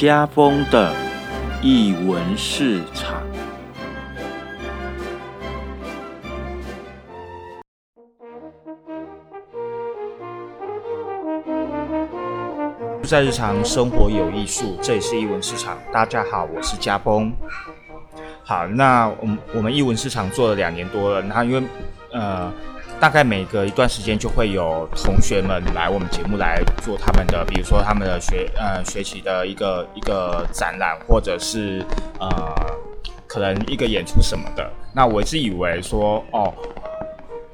家风的译文市场。在日常生活有艺术，这里是译文市场。大家好，我是家风。好，那我们我们译文市场做了两年多了，那因为呃。大概每隔一段时间就会有同学们来我们节目来做他们的，比如说他们的学呃学习的一个一个展览，或者是呃可能一个演出什么的。那我一直以为说哦，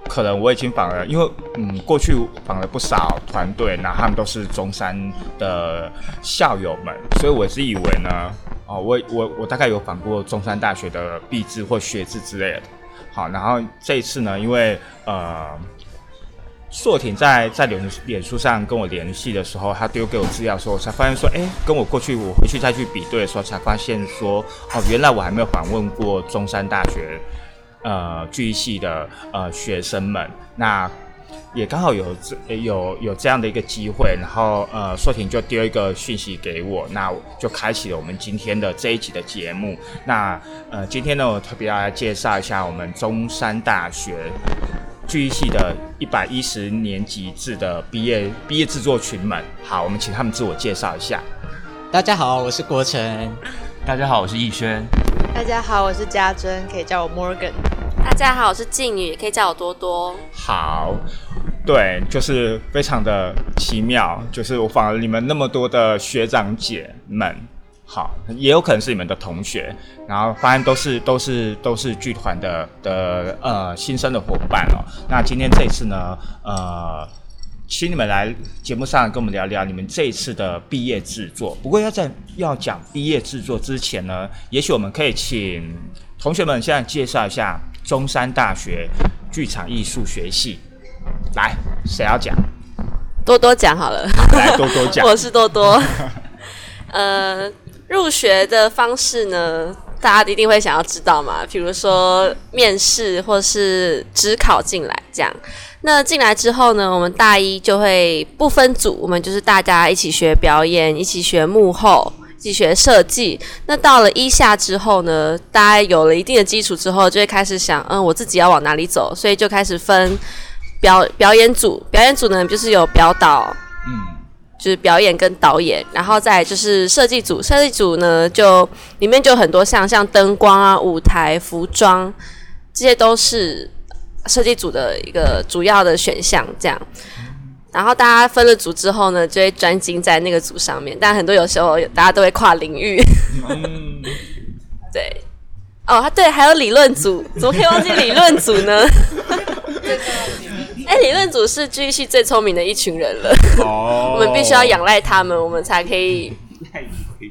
可能我已经访了，因为嗯过去访了不少团队，那他们都是中山的校友们，所以我是以为呢，哦我我我大概有访过中山大学的毕制或学制之类的。好，然后这一次呢，因为呃，硕婷在在脸脸书上跟我联系的时候，他丢给我资料的时候，我才发现说，哎，跟我过去我回去再去比对的时候，才发现说，哦，原来我还没有访问过中山大学呃剧系的呃学生们，那。也刚好有这有有这样的一个机会，然后呃，硕婷就丢一个讯息给我，那就开启了我们今天的这一集的节目。那呃，今天呢，我特别要来介绍一下我们中山大学剧系的一百一十年级制的毕业毕业制作群们。好，我们请他们自我介绍一下。大家好，我是国成。大家好，我是逸轩。大家好，我是嘉珍，可以叫我 Morgan。大家好，我是静宇，可以叫我多多。好。对，就是非常的奇妙，就是我访了你们那么多的学长姐们，好，也有可能是你们的同学，然后发现都是都是都是剧团的的呃新生的伙伴哦。那今天这一次呢，呃，请你们来节目上跟我们聊聊你们这一次的毕业制作。不过要在要讲毕业制作之前呢，也许我们可以请同学们现在介绍一下中山大学剧场艺术学系。来，谁要讲？多多讲好了。来，多多讲。我是多多。呃，入学的方式呢，大家一定会想要知道嘛。比如说面试或是只考进来这样。那进来之后呢，我们大一就会不分组，我们就是大家一起学表演，一起学幕后，一起学设计。那到了一下之后呢，大家有了一定的基础之后，就会开始想，嗯，我自己要往哪里走，所以就开始分。表表演组，表演组呢就是有表导，嗯，就是表演跟导演，然后再就是设计组，设计组呢就里面就很多像，像灯光啊、舞台、服装，这些都是设计组的一个主要的选项。这样，然后大家分了组之后呢，就会专精在那个组上面。但很多有时候大家都会跨领域，对，哦，对，还有理论组，怎么可以忘记理论组呢？哎，理论组是剧系最聪明的一群人了。哦，我们必须要仰赖他们，我们才可以。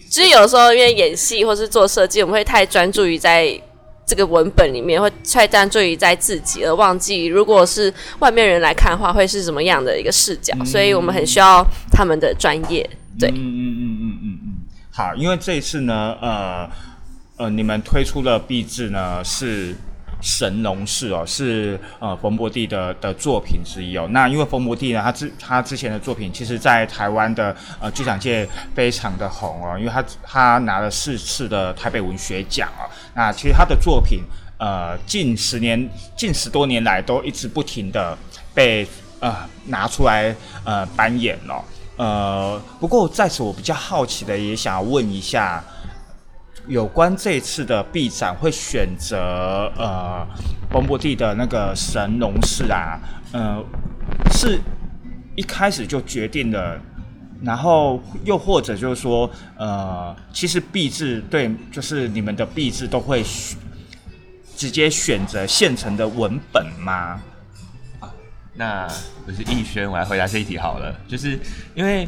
其实有时候因为演戏或是做设计，我们会太专注于在这个文本里面，会太专注于在自己，而忘记如果是外面人来看的话，会是什么样的一个视角。所以我们很需要他们的专业。对，嗯嗯嗯嗯嗯嗯。好，因为这一次呢，呃呃，你们推出的壁纸呢是。神农氏哦，是呃冯博弟的的作品之一哦。那因为冯博弟呢，他之他之前的作品，其实在台湾的呃剧场界非常的红哦，因为他他拿了四次的台北文学奖哦。那其实他的作品呃近十年近十多年来都一直不停的被呃拿出来呃扮演了。呃，不过在此我比较好奇的，也想要问一下。有关这次的 B 展会选择呃，冯博蒂的那个神农氏啊，呃，是一开始就决定了，然后又或者就是说，呃，其实 B 制对，就是你们的 B 制都会直接选择现成的文本吗？那不是逸轩，我来回答这一题好了，就是因为。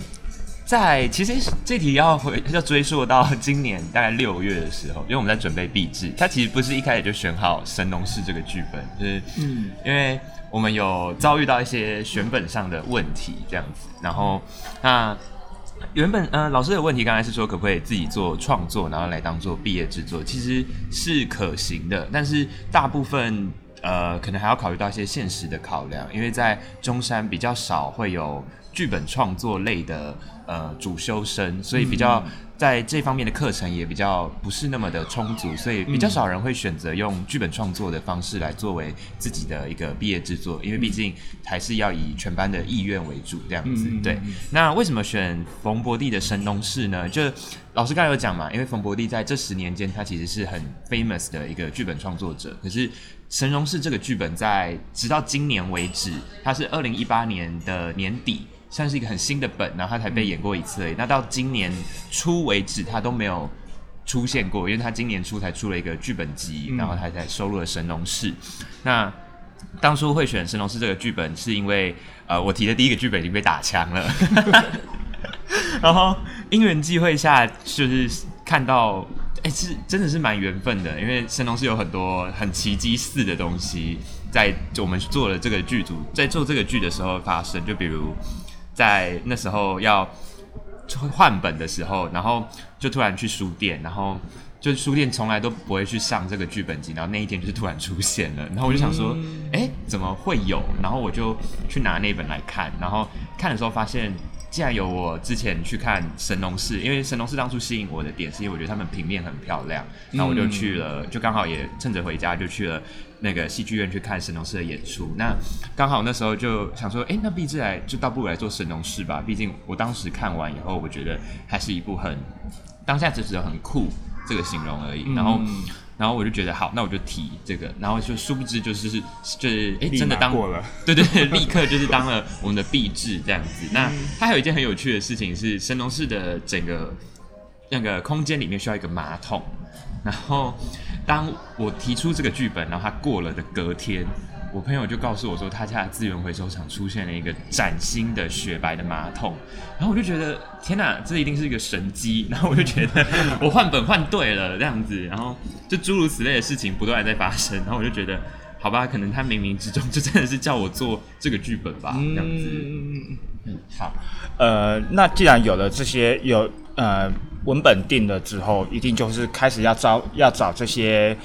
在其实这题要回要追溯到今年大概六月的时候，因为我们在准备毕制，它其实不是一开始就选好神农氏这个剧本，就是嗯，因为我们有遭遇到一些选本上的问题这样子，然后那原本呃老师的问题刚才是说可不可以自己做创作，然后来当做毕业制作，其实是可行的，但是大部分呃，可能还要考虑到一些现实的考量，因为在中山比较少会有剧本创作类的呃主修生，所以比较在这方面的课程也比较不是那么的充足，所以比较少人会选择用剧本创作的方式来作为自己的一个毕业制作，因为毕竟还是要以全班的意愿为主这样子。对，那为什么选冯博弟的神农氏呢？就老师刚才有讲嘛，因为冯博弟在这十年间，他其实是很 famous 的一个剧本创作者。可是《神农氏》这个剧本在直到今年为止，它是二零一八年的年底，算是一个很新的本，然后它才被演过一次而已。那到今年初为止，它都没有出现过，因为它今年初才出了一个剧本集，然后它才收录了《神农氏》。那当初会选《神农氏》这个剧本，是因为呃，我提的第一个剧本已经被打枪了。然后因缘际会下，就是看到，哎、是真的是蛮缘分的，因为神农是有很多很奇迹似的东西，在我们做了这个剧组，在做这个剧的时候发生，就比如在那时候要换本的时候，然后就突然去书店，然后。就是书店从来都不会去上这个剧本集，然后那一天就是突然出现了，然后我就想说，哎、怎么会有？然后我就去拿那本来看，然后看的时候发现，既然有我之前去看神农氏，因为神农氏当初吸引我的点是因为我觉得他们平面很漂亮，然后我就去了，就刚好也趁着回家就去了那个戏剧院去看神农氏的演出。那刚好那时候就想说，哎、那毕志来就倒不如来做神农氏吧，毕竟我当时看完以后，我觉得还是一部很当下只是很酷这个形容而已，然后。然后我就觉得好，那我就提这个，然后就殊不知就是就是哎，真的当过了，对对对，立刻就是当了我们的壁纸这样子。那它还有一件很有趣的事情是，神农氏的整个那个空间里面需要一个马桶，然后当我提出这个剧本，然后它过了的隔天。我朋友就告诉我说，他家的资源回收厂出现了一个崭新的雪白的马桶，然后我就觉得天哪，这一定是一个神机。然后我就觉得我换本换对了这样子，然后就诸如此类的事情不断在发生，然后我就觉得好吧，可能他冥冥之中就真的是叫我做这个剧本吧，这样子。好，呃，那既然有了这些有呃文本定了之后，一定就是开始要招要找这些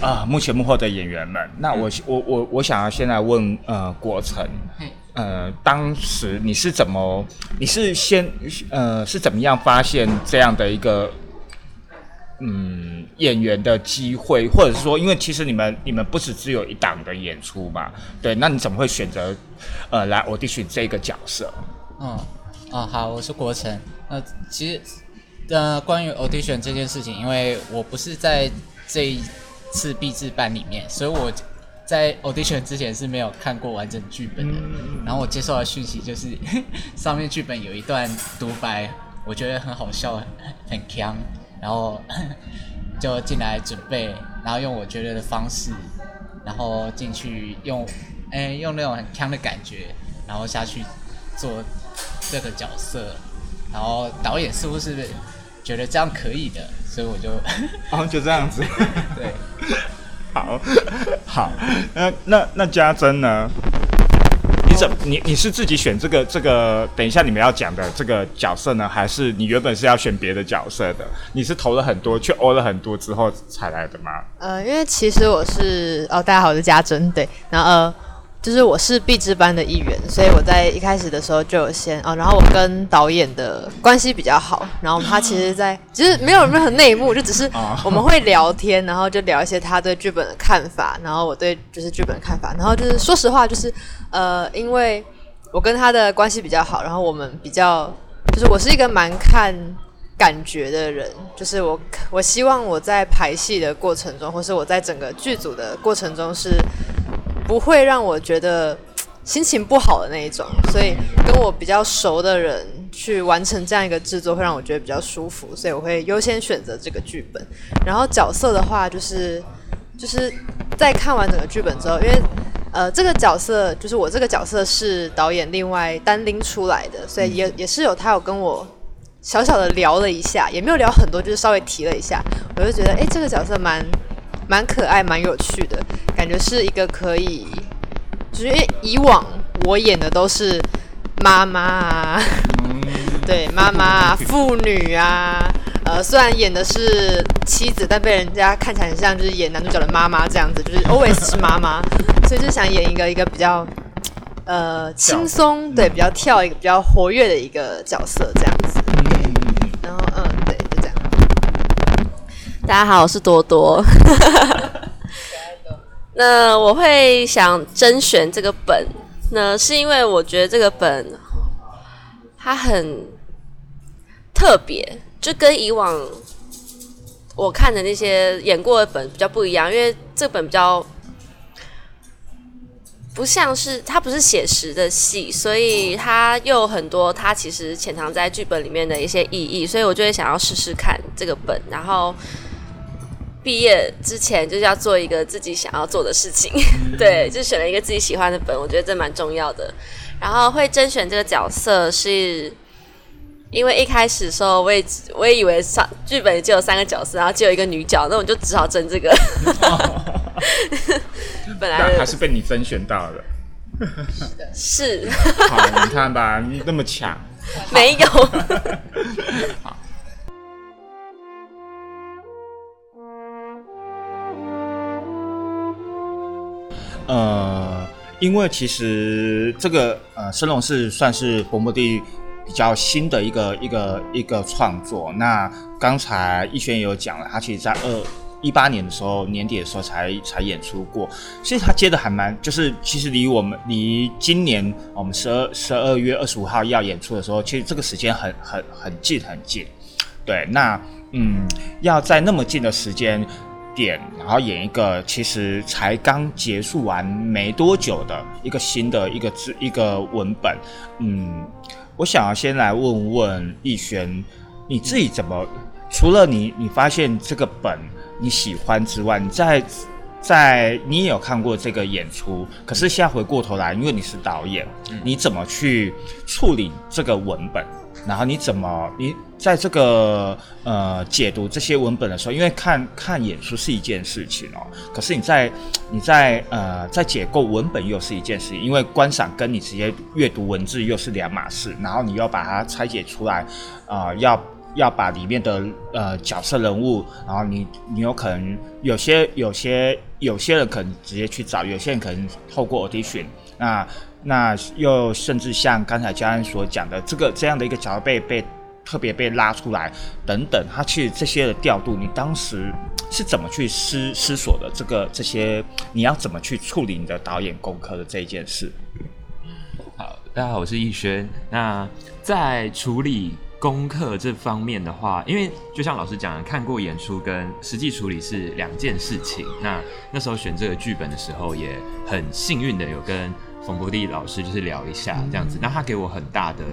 啊、幕前幕后的演员们。那我、我我我想要现在问呃国成，呃，当时你是怎么你是先呃是怎么样发现这样的一个嗯演员的机会，或者是说，因为其实你们你们不是只有一档的演出嘛，对，那你怎么会选择呃来 audition 这个角色？嗯，哦，好，我是国成。那其实，呃，关于 audition 这件事情，因为我不是在这一次毕制班里面，所以我在 audition 之前是没有看过完整剧本的。然后我接受的讯息就是，上面剧本有一段独白，我觉得很好笑，很很强，然后 就进来准备，然后用我觉得的方式，然后进去用，哎、用那种很强的感觉，然后下去做这个角色，然后导演似乎是觉得这样可以的，所以我就 哦，就这样子。对，好，好，那那那家珍呢？你你是自己选这个这个？等一下你们要讲的这个角色呢，还是你原本是要选别的角色的？你是投了很多，去欧了很多之后才来的吗？呃，因为其实我是哦，大家好，我是家珍，对，然后呃，就是我是必知班的一员，所以我在一开始的时候就有先哦，然后我跟导演的关系比较好，然后他其实在其实没有任何内幕，就只是哦。我们会聊天，然后就聊一些他对剧本的看法，然后我对就是剧本的看法，然后就是说实话，就是呃，因为我跟他的关系比较好，然后我们比较就是我是一个蛮看感觉的人，就是我我希望我在排戏的过程中，或是我在整个剧组的过程中是不会让我觉得 心情不好的那一种，所以跟我比较熟的人去完成这样一个制作，会让我觉得比较舒服，所以我会优先选择这个剧本。然后角色的话，就是就是在看完整个剧本之后，因为呃，这个角色就是我这个角色是导演另外单拎出来的，所以也也是有他有跟我小小的聊了一下，也没有聊很多，就是稍微提了一下，我就觉得哎、诶这个角色蛮蛮可爱、蛮有趣的，感觉是一个可以，就是因为以往我演的都是妈妈啊，对妈妈啊、妇女啊，呃，虽然演的是妻子，但被人家看起来很像就是演男主角的妈妈这样子，就是 always 是妈妈，所以就想演一个一个比较呃轻松，对，比较跳一个比较活跃的一个角色这样子。然后嗯，对，就这样。大家好，我是多多。那我会想甄选这个本，那是因为我觉得这个本它很特别，就跟以往我看的那些演过的本比较不一样，因为这本比较不像是它不是写实的戏，所以它又很多它其实潜藏在剧本里面的一些意义，所以我就会想要试试看这个本，然后。毕业之前就是要做一个自己想要做的事情，对，就选了一个自己喜欢的本，我觉得这蛮重要的。然后会甄选这个角色，是因为一开始的时候，我也我也以为上剧本就有三个角色，然后只有一个女角，那我就只好争这个。本来还是被你甄选到了，是。好，你看吧，你那么强，没有。好。呃，因为其实这个呃，升龙是算是伯莫蒂比较新的一个一个一个创作。那刚才逸轩也有讲了，他其实在二一八年的时候年底的时候才才演出过。其实他接的还蛮，就是其实离我们离今年我们十二十二月二十五号要演出的时候，其实这个时间很很很近很近。对，那嗯，要在那么近的时间。点，然后演一个其实才刚结束完没多久的一个新的一个字一个文本，嗯，我想要先来问问逸轩，你自己怎么除了你你发现这个本你喜欢之外，你在在你也有看过这个演出，可是现在回过头来，因为你是导演，你怎么去处理这个文本？然后你怎么你在这个呃解读这些文本的时候，因为看看演出是一件事情哦，可是你在你在呃在解构文本又是一件事情，因为观赏跟你直接阅读文字又是两码事，然后你要把它拆解出来，啊，要要把里面的呃角色人物，然后你你有可能有些有些有些人可能直接去找，有些人可能透过 audition 那。那又甚至像刚才嘉恩所讲的，这个这样的一个角色被被特别被拉出来等等，他其实这些的调度，你当时是怎么去思思索的？这个这些你要怎么去处理你的导演功课的这一件事？好，大家好，我是逸轩。那在处理功课这方面的话，因为就像老师讲的，看过演出跟实际处理是两件事情。那那时候选这个剧本的时候，也很幸运的有跟。冯博蒂老师就是聊一下这样子，那他给我很大的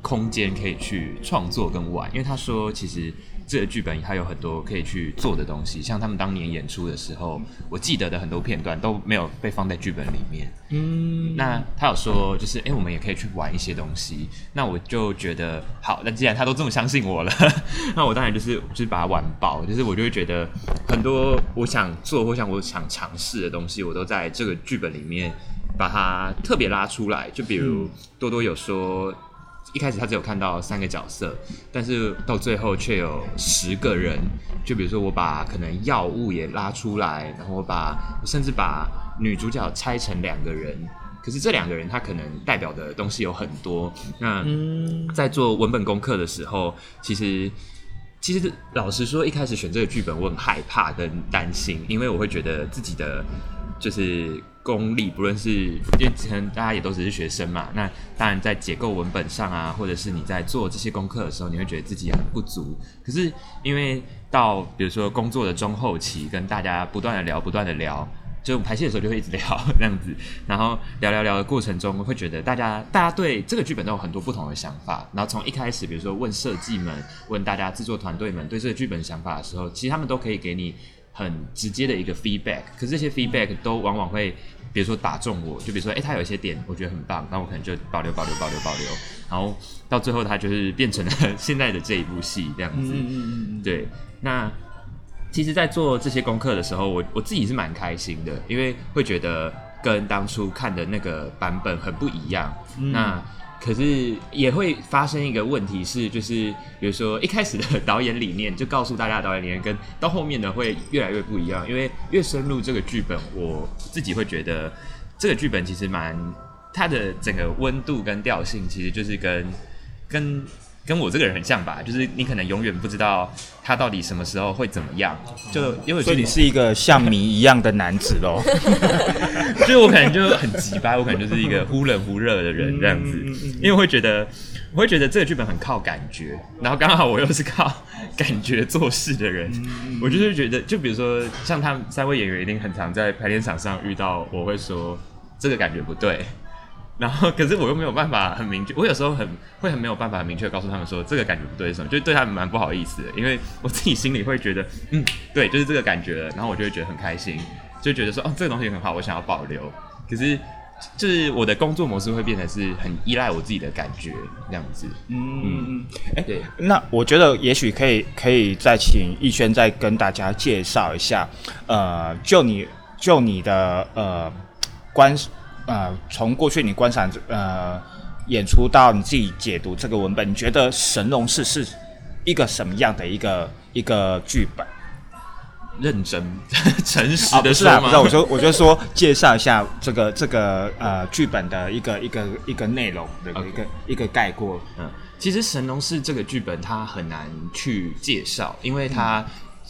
空间可以去创作跟玩，因为他说其实这个剧本还有很多可以去做的东西，像他们当年演出的时候，我记得的很多片段都没有被放在剧本里面。嗯，那他有说就是哎，我们也可以去玩一些东西，那我就觉得好，那既然他都这么相信我了，那我当然就是就是把它玩爆，就是我就会觉得很多我想做或想我想尝试的东西，我都在这个剧本里面。把它特别拉出来，就比如多多有说，一开始他只有看到三个角色，但是到最后却有十个人。就比如说我把可能药物也拉出来，然后我把甚至把女主角拆成两个人，可是这两个人他可能代表的东西有很多。那在做文本功课的时候，其实其实老实说，一开始选这个剧本我很害怕跟担心，因为我会觉得自己的就是。功力，不论是因为可能大家也都只是学生嘛，那当然在解构文本上啊，或者是你在做这些功课的时候，你会觉得自己很不足。可是因为到比如说工作的中后期，跟大家不断的聊，不断的聊，就排戏的时候就会一直聊这样子，然后聊聊聊的过程中，会觉得大家大家对这个剧本都有很多不同的想法。然后从一开始，比如说问设计们，问大家制作团队们对这个剧本想法的时候，其实他们都可以给你很直接的一个 feedback。可是这些 feedback 都往往会。比如说打中我，就比如说，哎，他有一些点我觉得很棒，那我可能就保留、保留、保留、保留，然后到最后他就是变成了现在的这一部戏这样子。嗯嗯嗯对，那其实，在做这些功课的时候，我我自己是蛮开心的，因为会觉得跟当初看的那个版本很不一样。那可是也会发生一个问题是，就是比如说一开始的导演理念就告诉大家导演理念，跟到后面的会越来越不一样，因为越深入这个剧本，我自己会觉得这个剧本其实蛮它的整个温度跟调性，其实就是跟跟跟我这个人很像吧，就是你可能永远不知道他到底什么时候会怎么样，就因为所以你是一个像谜一样的男子喽。就是我可能就很急吧，我可能就是一个忽冷忽热的人这样子，因为我会觉得，我会觉得这个剧本很靠感觉，然后刚好我又是靠感觉做事的人，我就是觉得，就比如说像他们三位演员一定很常在排练场上遇到，我会说这个感觉不对，然后可是我又没有办法很明确，我有时候很会很没有办法很明确告诉他们说这个感觉不对是什么，就对他们蛮不好意思的，因为我自己心里会觉得，嗯，对，就是这个感觉了，然后我就会觉得很开心。就觉得说哦，这个东西很好，我想要保留。可是，就是我的工作模式会变成是很依赖我自己的感觉这样子。嗯，哎、对，那我觉得也许可以可以再请逸轩再跟大家介绍一下，呃，就你就你的呃观呃从过去你观赏呃演出到你自己解读这个文本，你觉得《神农氏》是一个什么样的一个一个剧本？认真、诚实啊，的不是啊？不是啊，我就我就说介绍一下这个这个呃剧本的一个一个一个内容的一个一个概括。嗯，其实《神农氏》这个剧本它很难去介绍，因为它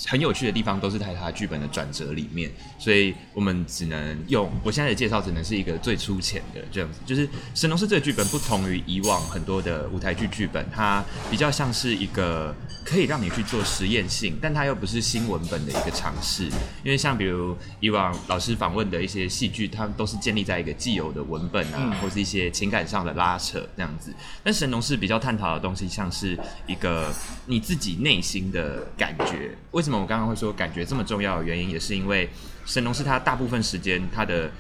很有趣的地方都是在它剧本的转折里面，所以我们只能用我现在的介绍，只能是一个最粗浅的这样子。就是《神农氏》这个剧本不同于以往很多的舞台剧剧本，它比较像是一个可以让你去做实验性，但它又不是新文本的一个尝试。因为像比如以往老师访问的一些戏剧，它都是建立在一个既有的文本啊，或是一些情感上的拉扯这样子。但神农氏比较探讨的东西，像是一个你自己内心的感觉。为什么我刚刚会说感觉这么重要的原因，也是因为神农氏他大部分时间他的。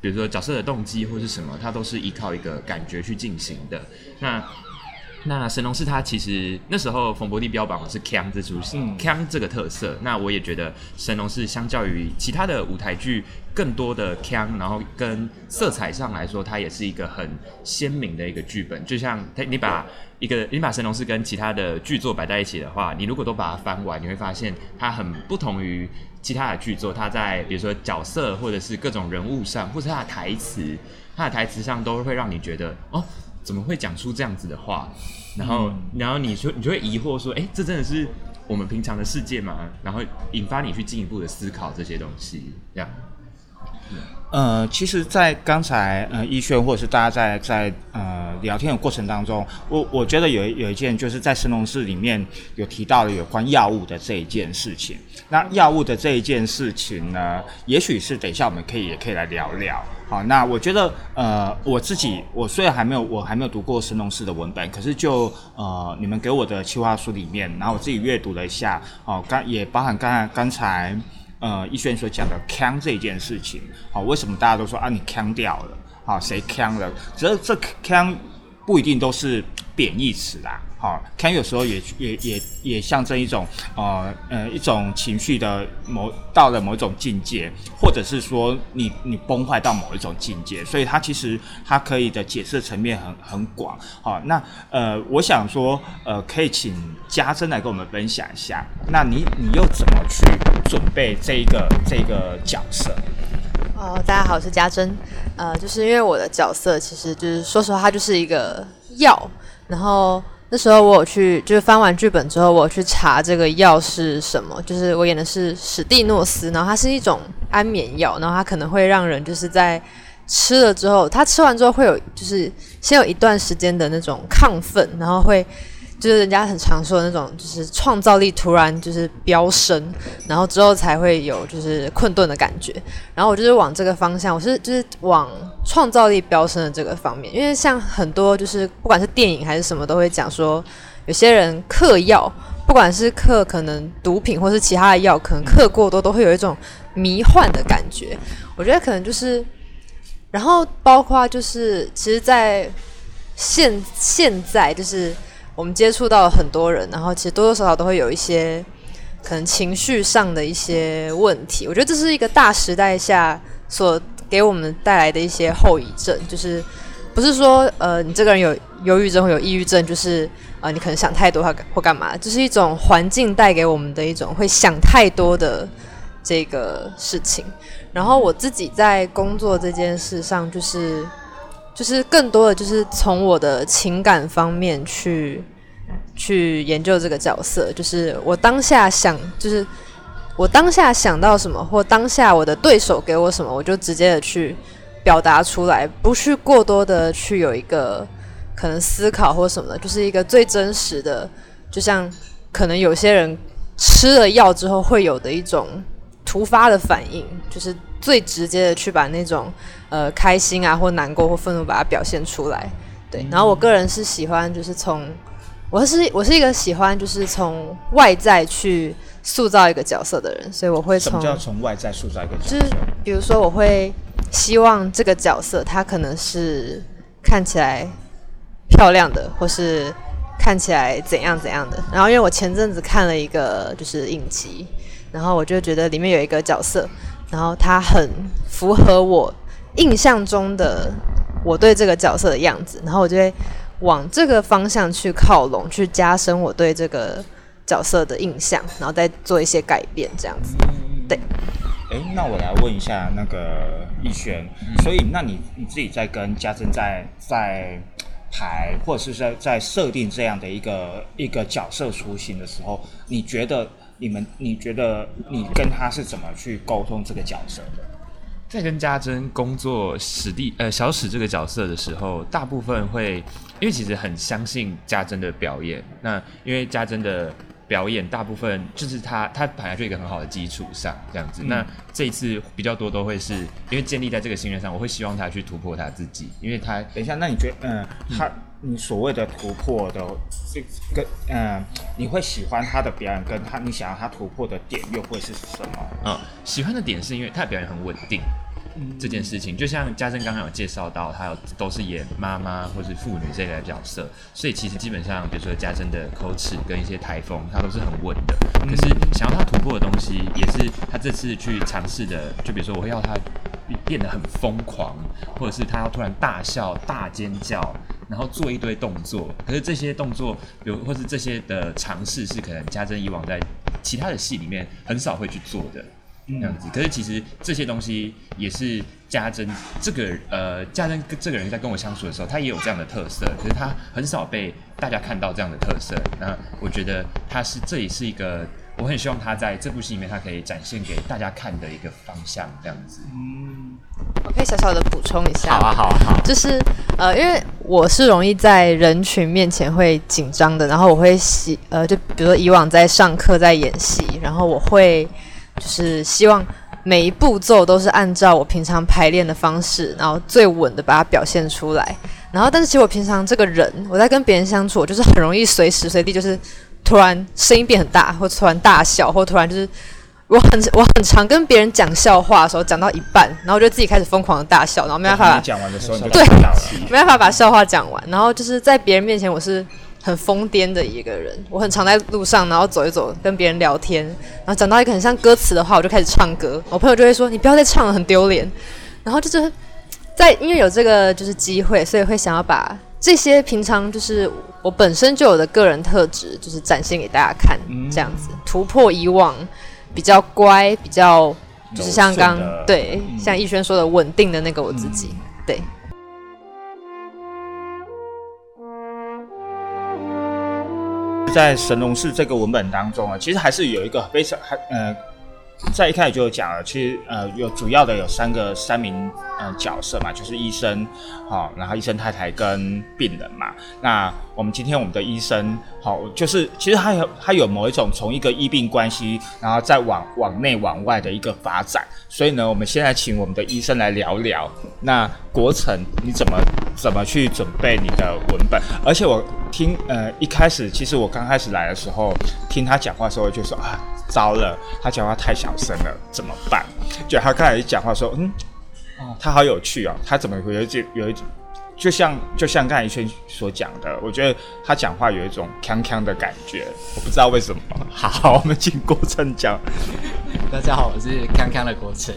比如说角色的动机或是什么，他都是依靠一个感觉去进行的。那那神农氏他其实那时候冯伯利标榜的是腔这出戏，腔这个特色。那我也觉得神农氏相较于其他的舞台剧更多的腔，然后跟色彩上来说，它也是一个很鲜明的一个剧本。就像他你把一个你把神农氏跟其他的剧作摆在一起的话，你如果都把它翻完，你会发现它很不同于其他的剧作。它在比如说角色或者是各种人物上，或者它的台词，它的台词上都会让你觉得哦。怎么会讲出这样子的话？然后，然后你说，你就会疑惑说，哎、这真的是我们平常的世界吗？然后引发你去进一步的思考这些东西，这样。呃，其实，在刚才呃逸轩或者是大家在在呃聊天的过程当中，我我觉得有有一件就是在神农氏里面有提到了有关药物的这一件事情。那药物的这一件事情呢，也许是等一下我们可以也可以来聊聊。好，那我觉得呃我自己我虽然还没有我还没有读过神农氏的文本，可是就呃你们给我的企划书里面，然后我自己阅读了一下，哦，刚也包含刚才刚才。呃，逸轩所讲的“腔”这件事情，好、为什么大家都说啊你腔掉了？好、谁腔了？这这腔不一定都是贬义词啦。好、腔有时候也也也也象征一种呃呃一种情绪的某到了某一种境界，或者是说你你崩坏到某一种境界，所以它其实它可以的解释层面很很广。好、那呃我想说呃可以请家珍来跟我们分享一下，那你你又怎么去准备这一个这个角色？哦，大家好，我是家珍。呃，就是因为我的角色其实就是说实话，它就是一个药。然后那时候我有去，就是翻完剧本之后，我去查这个药是什么。就是我演的是史蒂诺斯，然后它是一种安眠药，然后它可能会让人就是在吃了之后，它吃完之后会有就是先有一段时间的那种亢奋，然后会。就是人家很常说的那种，就是创造力突然就是飙升，然后之后才会有就是困顿的感觉。然后我就是往这个方向，我是就是往创造力飙升的这个方面，因为像很多就是不管是电影还是什么，都会讲说有些人嗑药，不管是嗑可能毒品或是其他的药，可能嗑过多都会有一种迷幻的感觉。我觉得可能就是，然后包括就是其实，在现现在就是。我们接触到了很多人，然后其实多多少少都会有一些可能情绪上的一些问题。我觉得这是一个大时代下所给我们带来的一些后遗症，就是不是说呃你这个人有忧郁症或有抑郁症，就是呃你可能想太多或或干嘛，就是一种环境带给我们的一种会想太多的这个事情。然后我自己在工作这件事上，就是就是更多的就是从我的情感方面去去研究这个角色，就是我当下想就是。我当下想到什么，或当下我的对手给我什么，我就直接的去表达出来，不去过多的去有一个可能思考或什么的，就是一个最真实的，就像可能有些人吃了药之后会有的一种突发的反应，就是最直接的去把那种呃开心啊或难过或愤怒把它表现出来。对，然后我个人是喜欢，就是从我是我是一个喜欢就是从外在去。塑造一个角色的人，所以我会从什么叫从外在塑造一个角色？就是比如说，我会希望这个角色他可能是看起来漂亮的，或是看起来怎样怎样的。然后，因为我前阵子看了一个就是影集，然后我就觉得里面有一个角色，然后他很符合我印象中的我对这个角色的样子，然后我就会往这个方向去靠拢，去加深我对这个。角色的印象，然后再做一些改变，这样子。对。哎，那我来问一下那个逸轩，所以那你你自己在跟家珍在在排，或者是在在设定这样的一个一个角色雏形的时候，你觉得你们你觉得你跟他是怎么去沟通这个角色的？在跟家珍工作史蒂呃小史这个角色的时候，大部分会因为其实很相信家珍的表演，那因为家珍的。表演大部分就是他，他本来就一个很好的基础上这样子。那这一次比较多都会是因为建立在这个信任上，我会希望他去突破他自己，因为他等一下，那你觉得，嗯，他你所谓的突破的这个嗯，你会喜欢他的表演，跟他你想要他突破的点又会是什么？嗯，喜欢的点是因为他的表演很稳定。这件事情，就像嘉珍刚刚有介绍到，他有都是演妈妈或是妇女这类的角色，所以其实基本上，比如说嘉珍的口齿跟一些台风，他都是很稳的。可是想要他突破的东西，也是他这次去尝试的。就比如说，我会要他变得很疯狂，或者是他要突然大笑、大尖叫，然后做一堆动作。可是这些动作，比如或是这些的尝试，是可能家珍以往在其他的戏里面很少会去做的。这样子，可是其实这些东西也是家珍这个呃，家珍这个人在跟我相处的时候，他也有这样的特色，可是他很少被大家看到这样的特色。那我觉得他是这也是一个，我很希望他在这部戏里面，他可以展现给大家看的一个方向，这样子。嗯，我可以小小的补充一下。好啊，好啊，好。就是呃，因为我是容易在人群面前会紧张的，然后我会喜呃，就比如说以往在上课在演戏，然后我会。就是希望每一步骤都是按照我平常排练的方式，然后最稳的把它表现出来。然后，但是其实我平常这个人，我在跟别人相处，我就是很容易随时随地就是突然声音变很大，或突然大笑，或突然就是 我很我很常跟别人讲笑话的时候，讲到一半，然后我就自己开始疯狂的大笑，然后没办法讲完的时候就对，没办法把笑话讲完。然后就是在别人面前，我是。很疯癫的一个人，我很常在路上，然后走一走，跟别人聊天，然后讲到一个很像歌词的话，我就开始唱歌。我朋友就会说：“你不要再唱了，很丢脸。”然后就是在因为有这个就是机会，所以会想要把这些平常就是我本身就有的个人特质，就是展现给大家看，这样子突破以往比较乖、比较就是像刚对像逸轩说的稳定的那个我自己，对。在神农氏这个文本当中啊，其实还是有一个非常还呃，在一开始就讲了，其实呃有主要的有三个三名呃角色嘛，就是医生，好，然后医生太太跟病人嘛。那我们今天我们的医生，好，就是其实他有他有某一种从一个医病关系，然后再往往内往外的一个发展。所以呢，我们现在请我们的医生来聊聊。那国成，你怎么怎么去准备你的文本？而且我听呃一开始，其实我刚开始来的时候，听他讲话的时候就说啊，糟了，他讲话太小声了，怎么办？就他刚才一讲话说，嗯，哦，他好有趣哦，他怎么会有这有一种，就像就像刚才一轩所讲的，我觉得他讲话有一种锵锵的感觉，我不知道为什么。好，我们请国成讲。大家好，我是康康的国成。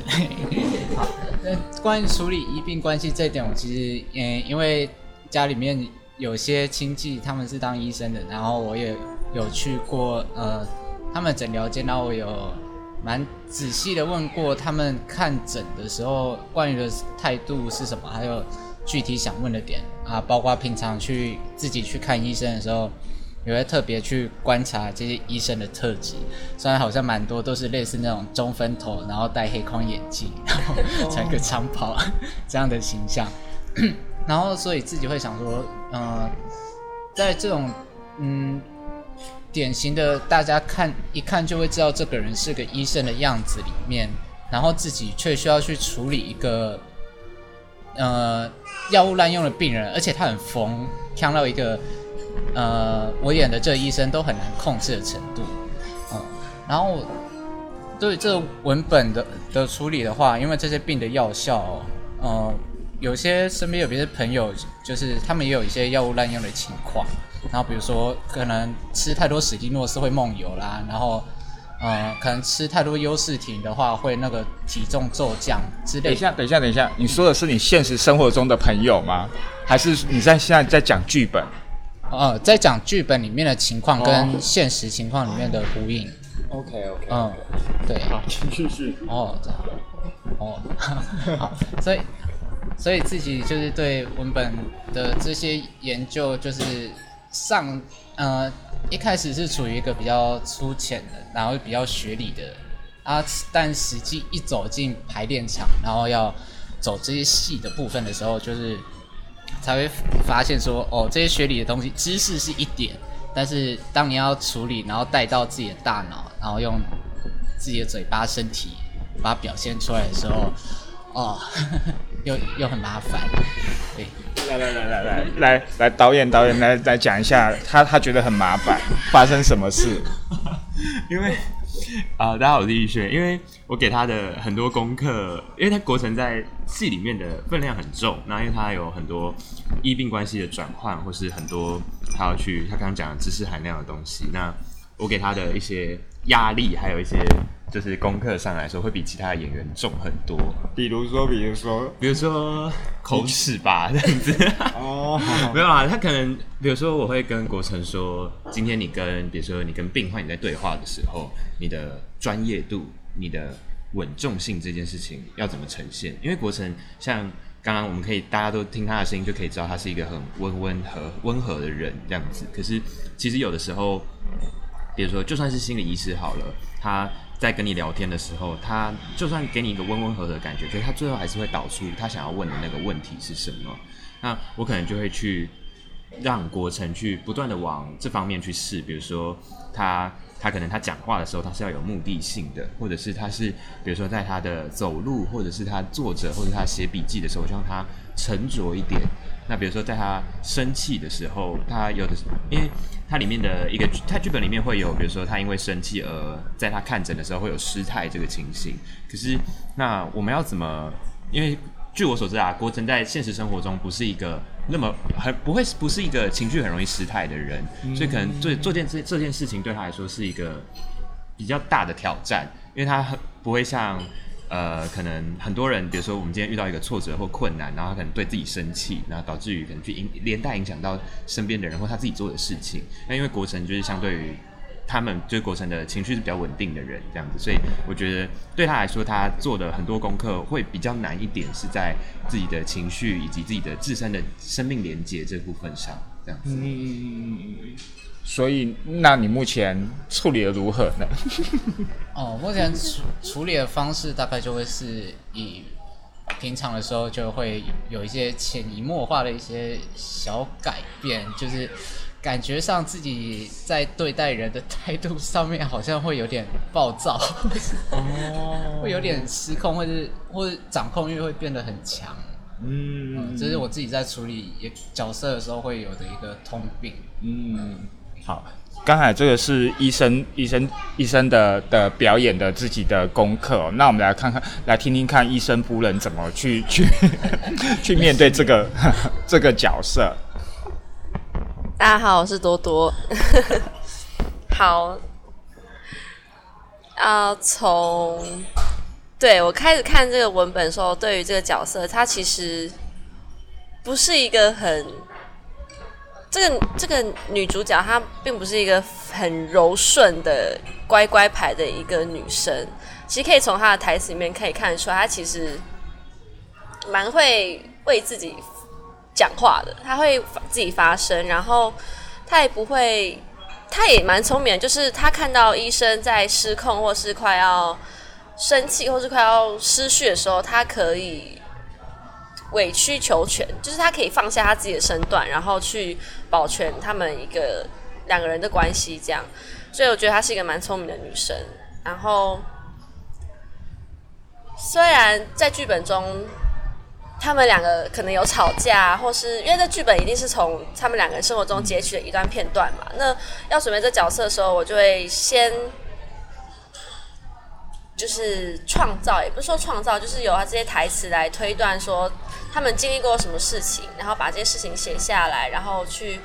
好，那，关于处理医病关系这一点，我其实嗯，因为家里面有些亲戚他们是当医生的，然后我也有去过呃他们诊疗间，然后我有蛮仔细的问过他们看诊的时候关于的态度是什么，还有具体想问的点啊，包括平常去自己去看医生的时候。也会特别去观察这些医生的特质，虽然好像蛮多都是类似那种中分头，然后戴黑框眼镜，然后穿个长袍 这样的形象，然后所以自己会想说，嗯，在这种嗯典型的大家看一看就会知道这个人是个医生的样子里面，然后自己却需要去处理一个呃药物滥用的病人，而且他很疯，看到一个。呃，我演的这医生都很难控制的程度，嗯，然后对这文本的的处理的话，因为这些病的药效，呃，有些身边有别的朋友，就是他们也有一些药物滥用的情况，然后比如说可能吃太多史蒂诺是会梦游啦，然后呃，可能吃太多优士婷的话会那个体重骤降之类。等一下，等一下，等一下，你说的是你现实生活中的朋友吗？还是你在现在在讲剧本？呃，在讲剧本里面的情况跟现实情况里面的呼应。OK OK。嗯，对。好，继续续。哦，这样。哦，好，所以，所以自己就是对文本的这些研究，就是上，呃，一开始是处于一个比较粗浅的，然后比较学理的啊，但实际一走进排练场，然后要走这些戏的部分的时候，就是。才会发现说，哦，这些学理的东西，知识是一点，但是当你要处理，然后带到自己的大脑，然后用自己的嘴巴、身体把它表现出来的时候，哦，又又很麻烦。对，来来来来来来来，导演导演来来讲一下，他他觉得很麻烦，发生什么事？因为。啊，大家好，我是易轩。因为我给他的很多功课，因为他国成在戏里面的分量很重，那因为他有很多医病关系的转换，或是很多他要去他刚刚讲的知识含量的东西，那我给他的一些压力，还有一些。就是功课上来说，会比其他的演员重很多。比如说，比如说，比如说口齿吧，这样子。哦，没有啊，他可能，比如说，我会跟国成说，今天你跟，比如说你跟病患你在对话的时候，你的专业度、你的稳重性这件事情要怎么呈现？因为国成像刚刚我们可以大家都听他的声音就可以知道，他是一个很温温和、温和的人这样子。可是其实有的时候，比如说就算是心理医师好了，他。在跟你聊天的时候，他就算给你一个温温和和的感觉，可是他最后还是会导出他想要问的那个问题是什么。那我可能就会去让国成去不断的往这方面去试，比如说他他可能他讲话的时候他是要有目的性的，或者是他是比如说在他的走路，或者是他坐着，或者他写笔记的时候，让他沉着一点。那比如说，在他生气的时候，他有的，因为它里面的一个，他剧本里面会有，比如说他因为生气而在他看诊的时候会有失态这个情形。可是，那我们要怎么？因为据我所知啊，郭真在现实生活中不是一个那么很不会不是一个情绪很容易失态的人，所以可能做做件这这件事情对他来说是一个比较大的挑战，因为他很不会像。呃，可能很多人，比如说我们今天遇到一个挫折或困难，然后他可能对自己生气，然后导致于可能去影连带影响到身边的人或他自己做的事情。那因为国成就是相对于他们，就是国成的情绪是比较稳定的人，这样子，所以我觉得对他来说，他做的很多功课会比较难一点，是在自己的情绪以及自己的自身的生命连接这部分上，这样子。所以，那你目前处理的如何呢？哦，目前处处理的方式大概就会是以平常的时候就会有一些潜移默化的一些小改变，就是感觉上自己在对待人的态度上面好像会有点暴躁，哦，会有点失控，或者或者掌控欲会变得很强。嗯，这是我自己在处理角色的时候会有的一个通病。嗯。好，刚才这个是医生、医生、医生的的表演的自己的功课。那我们来看看，来听听看医生夫人怎么去去 去面对这个 这个角色。大家好，我是多多。好，要从对我开始看这个文本的时候，对于这个角色，他其实不是一个很这个这个女主角，她并不是一个很柔顺的乖乖牌的一个女生。其实可以从她的台词里面可以看出来，她其实蛮会为自己讲话的，她会自己发声，然后她也不会，她也蛮聪明的，就是她看到医生在失控或是快要。生气或是快要失序的时候，她可以委曲求全，就是他可以放下他自己的身段，然后去保全他们一个两个人的关系，这样。所以我觉得她是一个蛮聪明的女生。然后，虽然在剧本中，他们两个可能有吵架，或是因为这剧本一定是从他们两个人生活中截取的一段片段嘛。那要准备这角色的时候，我就会先。就是创造，也不是说创造，就是有他这些台词来推断说他们经历过什么事情，然后把这些事情写下来，然后去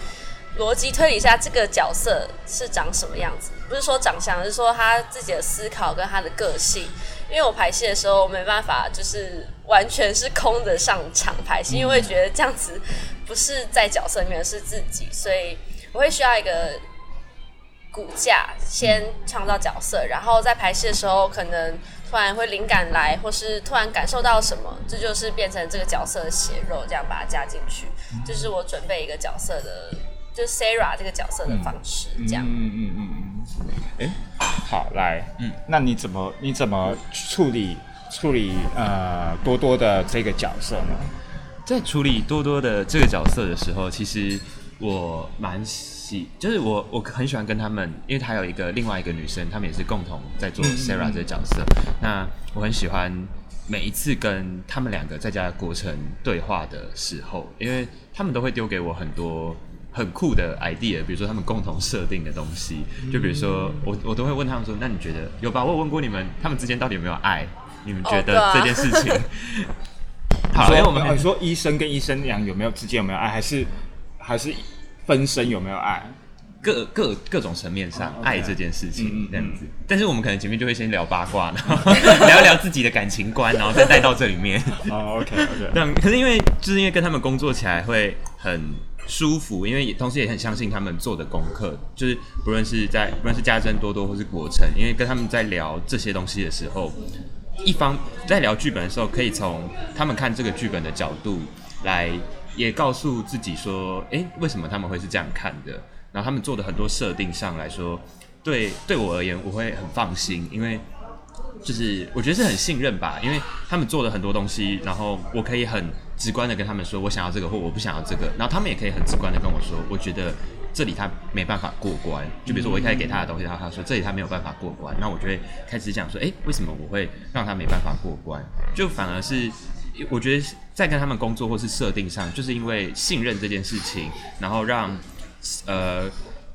逻辑推理一下这个角色是长什么样子。不是说长相，是说他自己的思考跟他的个性。因为我排戏的时候没办法，就是完全是空的上场排戏，因为觉得这样子不是在角色里面是自己，所以我会需要一个。骨架先创造角色，然后在排戏的时候，可能突然会灵感来，或是突然感受到什么，这就是变成这个角色的血肉，这样把它加进去。就是我准备一个角色的，就是 Sarah 这个角色的方式，这样。嗯嗯嗯嗯。哎，好，来，嗯，那你怎么你怎么处理处理呃多多的这个角色呢？在处理多多的这个角色的时候，其实我蛮。就是我，我很喜欢跟他们，因为他有一个另外一个女生，他们也是共同在做 Sarah 这个角色。那我很喜欢每一次跟他们两个在家过程对话的时候，因为他们都会丢给我很多很酷的 idea，比如说他们共同设定的东西。就比如说我，我都会问他们说：“那你觉得有吧？我问过你们，他们之间到底有没有爱？你们觉得这件事情？”好，因为我们你说医生跟医生俩有没有之间有没有爱，还是还是？分身有没有爱？各各各种层面上爱这件事情这样子，但是我们可能前面就会先聊八卦，然后聊一聊自己的感情观，然后再带到这里面。哦，OK OK。但可是因为就是因为跟他们工作起来会很舒服，因为也同时也很相信他们做的功课，就是不论是在不论是家珍多多或是国成，因为跟他们在聊这些东西的时候，一方在聊剧本的时候，可以从他们看这个剧本的角度来。也告诉自己说，诶，为什么他们会是这样看的？然后他们做的很多设定上来说，对对我而言，我会很放心，因为就是我觉得是很信任吧，因为他们做的很多东西，然后我可以很直观的跟他们说，我想要这个或我不想要这个，然后他们也可以很直观的跟我说，我觉得这里他没办法过关。就比如说我一开始给他的东西，然后他说这里他没有办法过关，那我就会开始讲说，诶，为什么我会让他没办法过关？就反而是。我觉得在跟他们工作或是设定上，就是因为信任这件事情，然后让呃，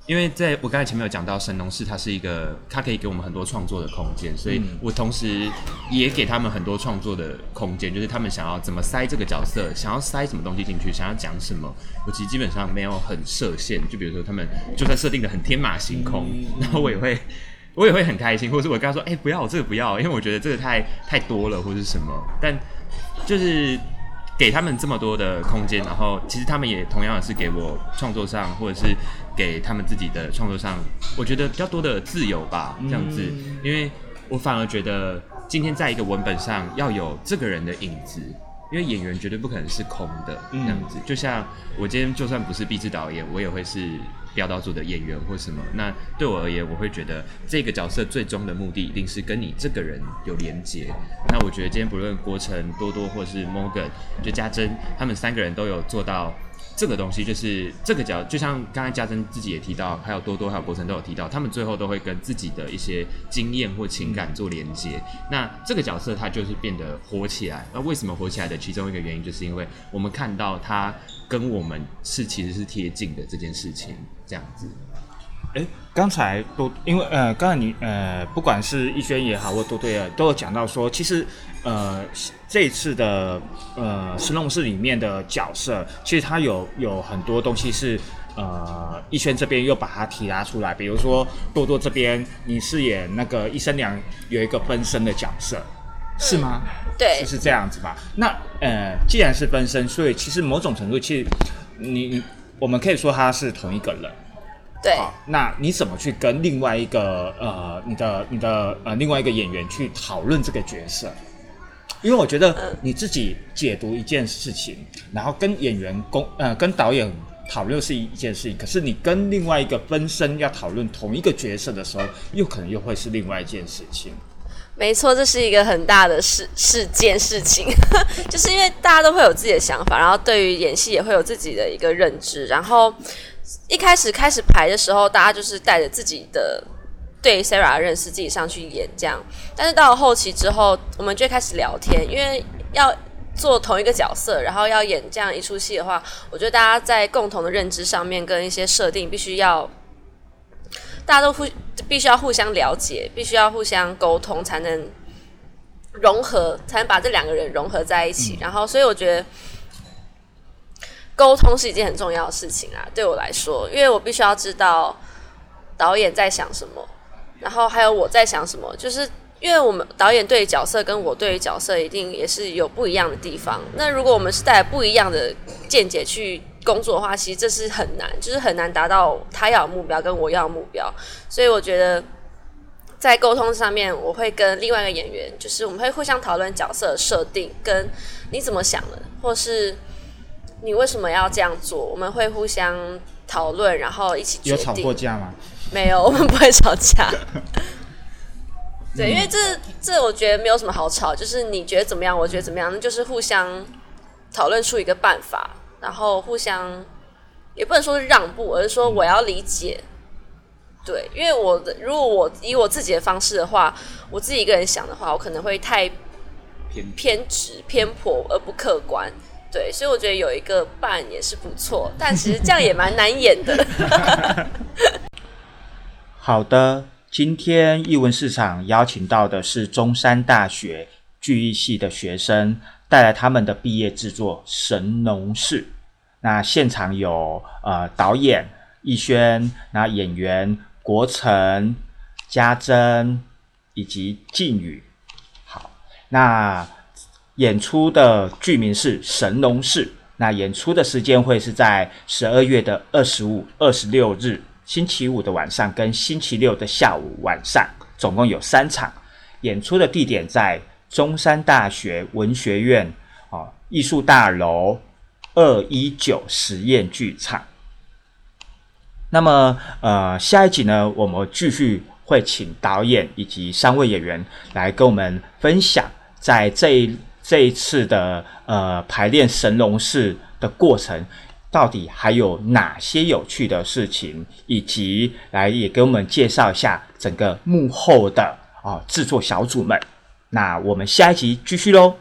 因为在我刚才前面有讲到，神农氏它是一个，它可以给我们很多创作的空间，所以我同时也给他们很多创作的空间，就是他们想要怎么塞这个角色，想要塞什么东西进去，想要讲什么，我其实基本上没有很设限。就比如说他们就算设定的很天马行空，然后我也会我也会很开心，或者是我跟他说，哎，不要这个不要，因为我觉得这个太太多了，或者是什么，但。就是给他们这么多的空间，然后其实他们也同样的是给我创作上，或者是给他们自己的创作上，我觉得比较多的自由吧，这样子。因为我反而觉得今天在一个文本上要有这个人的影子，因为演员绝对不可能是空的，这样子。就像我今天就算不是毕志导演，我也会是。标导组的演员或什么，那对我而言，我会觉得这个角色最终的目的一定是跟你这个人有连接。那我觉得今天不论郭晨、多多或是 Morgan，就家珍，他们三个人都有做到。这个东西就是这个角，就像刚才嘉珍自己也提到，还有多多还有国成都有提到，他们最后都会跟自己的一些经验或情感做连接。那这个角色他就是变得火起来。那为什么火起来的其中一个原因，就是因为我们看到他跟我们是其实是贴近的这件事情，这样子。哎，刚才都因为呃，刚才你呃，不管是逸轩也好，或多多也都有讲到说，其实呃，这次的呃《神龙寺》里面的角色，其实他有有很多东西是呃，逸轩这边又把它提拉出来，比如说多多这边，你饰演那个医生娘有一个分身的角色，是吗？对是，是这样子吧？那呃，既然是分身，所以其实某种程度，其实你你我们可以说他是同一个人。对，好，那你怎么去跟另外一个呃，你的你的呃另外一个演员去讨论这个角色？因为我觉得嗯你自己解读一件事情，然后跟演员公呃跟导演讨论是一件事情，可是你跟另外一个分身要讨论同一个角色的时候，又可能又会是另外一件事情。没错，这是一个很大的事事件事情，就是因为大家都会有自己的想法，然后对于演戏也会有自己的一个认知，然后一开始开始排的时候，大家就是带着自己的对 Sarah 的认识自己上去演这样，但是到了后期之后，我们就开始聊天，因为要做同一个角色，然后要演这样一出戏的话，我觉得大家在共同的认知上面跟一些设定必须要。大家都互必须要互相了解，必须要互相沟通，才能融合，才能把这两个人融合在一起。然后，所以我觉得沟通是一件很重要的事情啊，对我来说，因为我必须要知道导演在想什么，然后还有我在想什么，就是。因为我们导演对角色跟我对角色一定也是有不一样的地方。那如果我们是带不一样的见解去工作的话，其实这是很难，就是很难达到他要的目标跟我要的目标。所以我觉得在沟通上面，我会跟另外一个演员，就是我们会互相讨论角色设定，跟你怎么想的，或是你为什么要这样做，我们会互相讨论，然后一起决有定。吵过架吗？没有，我们不会吵架。对，因为这这我觉得没有什么好吵，就是你觉得怎么样，我觉得怎么样，那就是互相讨论出一个办法，然后互相也不能说是让步，而是说我要理解。对，因为我的如果我以我自己的方式的话，我自己一个人想的话，我可能会太偏偏执、偏颇而不客观。对，所以我觉得有一个伴也是不错，但其实这样也蛮难演的。好的，今天艺文市场邀请到的是中山大学剧艺系的学生，带来他们的毕业制作《神农氏》。那现场有呃导演逸轩，那演员国成、家珍以及靖宇。好，那演出的剧名是《神农氏》。那演出的时间会是在十二月的二十五、二十六日，星期五的晚上跟星期六的下午晚上，总共有三场。演出的地点在中山大学文学院哦艺术大楼二一九实验剧场。那么，呃，下一集呢，我们继续会请导演以及三位演员来跟我们分享，在这一这一次的呃排练神龙式的过程，到底还有哪些有趣的事情，以及来也给我们介绍一下整个幕后的啊、制作小组们。那我们下一集继续喽。